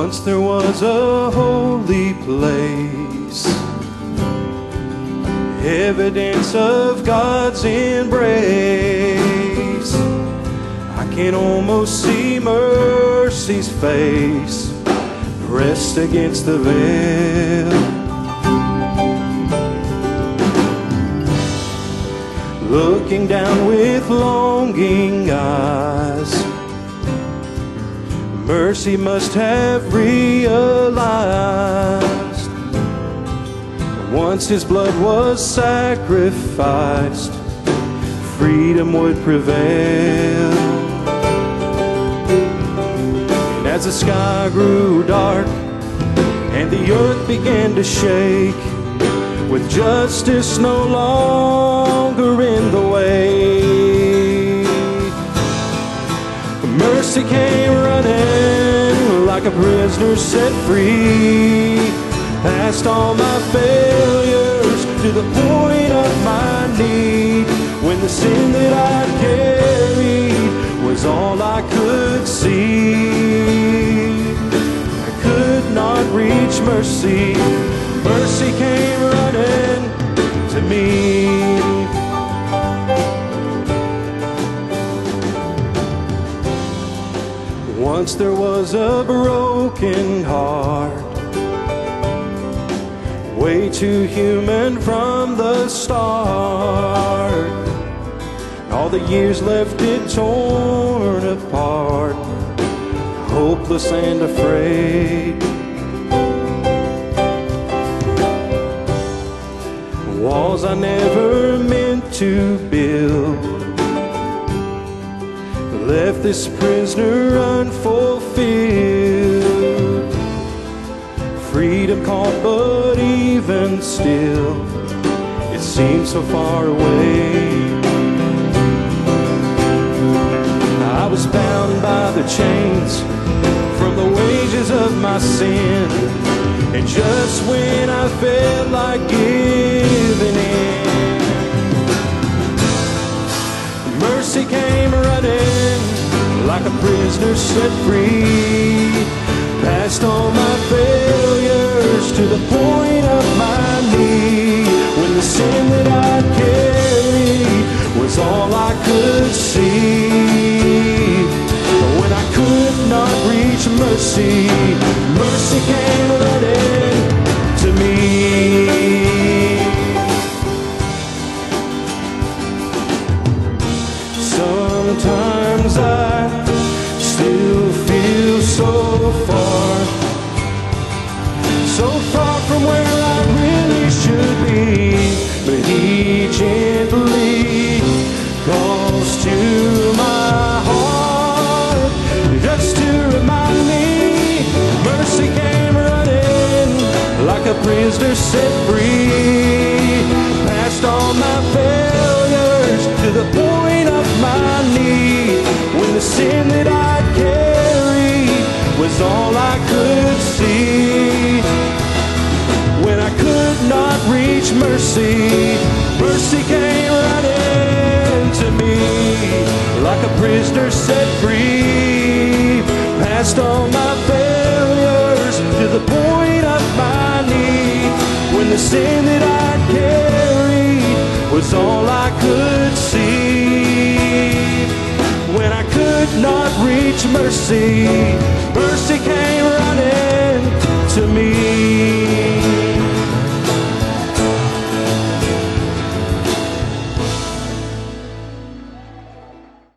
Once there was a holy place, evidence of God's embrace. I can almost see mercy's face pressed against the veil. Looking down with longing eyes mercy must have realized once his blood was sacrificed, freedom would prevail. And as the sky grew dark and the earth began to shake, with justice no longer prisoner set free. Past all my failures to the point of my need. When the sin that I carried was all I could see. I could not reach mercy. Mercy came Once there was a broken heart, way too human from the start. All the years left it torn apart, hopeless and afraid. Walls I never meant to build left this prisoner unfulfilled. Freedom called, but even still, it seems so far away. I was bound by the chains from the wages of my sin. And just when I felt like giving in, mercy came like a prisoner set free. Past all my failures to the point like a prisoner set free. Past all my failures to the point of my need when the sin that I carried was all I could see. When I could not reach mercy, mercy came running to me like a prisoner set free. Past all my sin that I carried was all I could see. When I could not reach mercy, mercy came